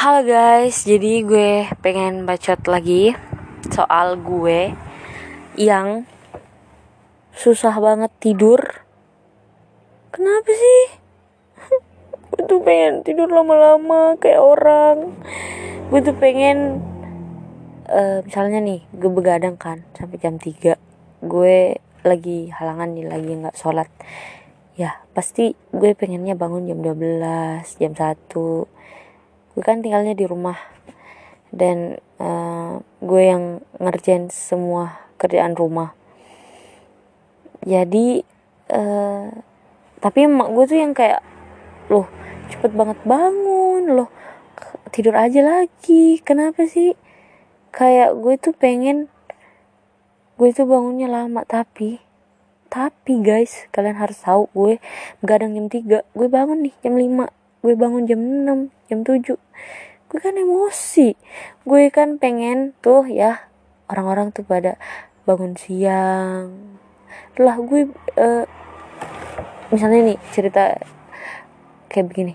Halo guys, jadi gue pengen bacot lagi soal gue yang susah banget tidur. Kenapa sih? gue tuh pengen tidur lama-lama kayak orang. Gue tuh pengen uh, misalnya nih, gue begadang kan sampai jam 3. Gue lagi halangan nih, lagi nggak sholat. Ya, pasti gue pengennya bangun jam 12, jam 1 gue kan tinggalnya di rumah. Dan uh, gue yang ngerjain semua kerjaan rumah. Jadi uh, tapi emak gue tuh yang kayak loh cepet banget bangun loh tidur aja lagi kenapa sih? Kayak gue tuh pengen gue tuh bangunnya lama tapi tapi guys kalian harus tahu gue begadang jam 3 gue bangun nih jam 5 gue bangun jam 6 jam 7 gue kan emosi. Gue kan pengen tuh ya orang-orang tuh pada bangun siang. Lah gue uh, misalnya nih cerita kayak begini.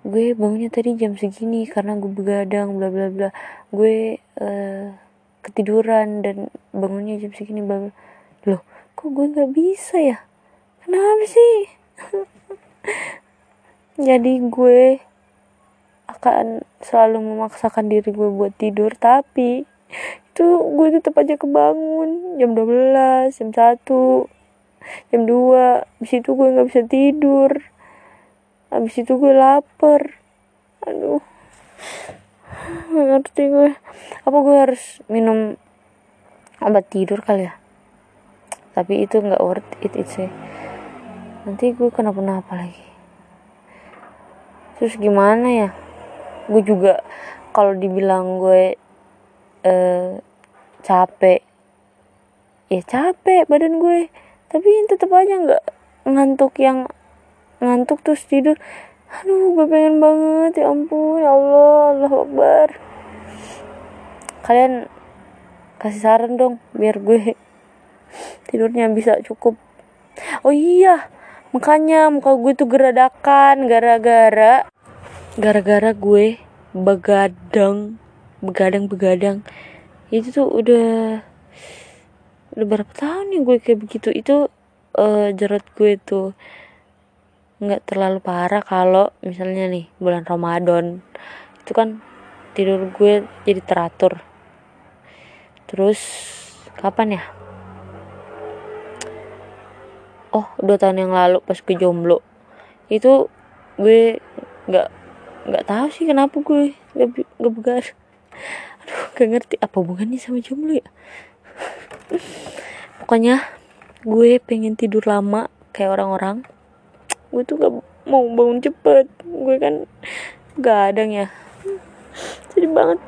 Gue bangunnya tadi jam segini karena gue begadang bla bla bla. Gue uh, ketiduran dan bangunnya jam segini bla bla. Loh kok gue nggak bisa ya? Kenapa sih jadi gue akan selalu memaksakan diri gue buat tidur tapi itu gue tetap aja kebangun. Jam 12 jam 1 jam 2 habis itu gue nggak bisa tidur. Habis itu gue lapar. Aduh. Ngerti gue. Apa gue harus minum obat tidur kali ya? Tapi itu nggak worth it, it sih nanti gue kenapa-napa lagi terus gimana ya? Gue juga kalau dibilang gue eh, capek ya capek badan gue. Tapi tetap aja nggak ngantuk yang ngantuk terus tidur. Aduh gue pengen banget ya ampun ya Allah Allah Akbar. Kalian kasih saran dong biar gue tidurnya bisa cukup. Oh iya makanya muka gue tuh geradakan gara-gara gara-gara gue begadang begadang begadang itu tuh udah udah berapa tahun nih gue kayak begitu. Itu uh, jerat gue tuh nggak terlalu parah kalau misalnya nih bulan Ramadan. Itu kan tidur gue jadi teratur. Terus kapan ya oh dua tahun yang lalu pas gue jomblo. Itu gue nggak nggak tahu sih kenapa gue nggak nggak begar aduh gak ngerti apa hubungannya sama jomblo ya. Pokoknya gue pengen tidur lama kayak orang-orang. Gue tuh gak mau bangun cepet. Gue kan gadang ya. Sedih banget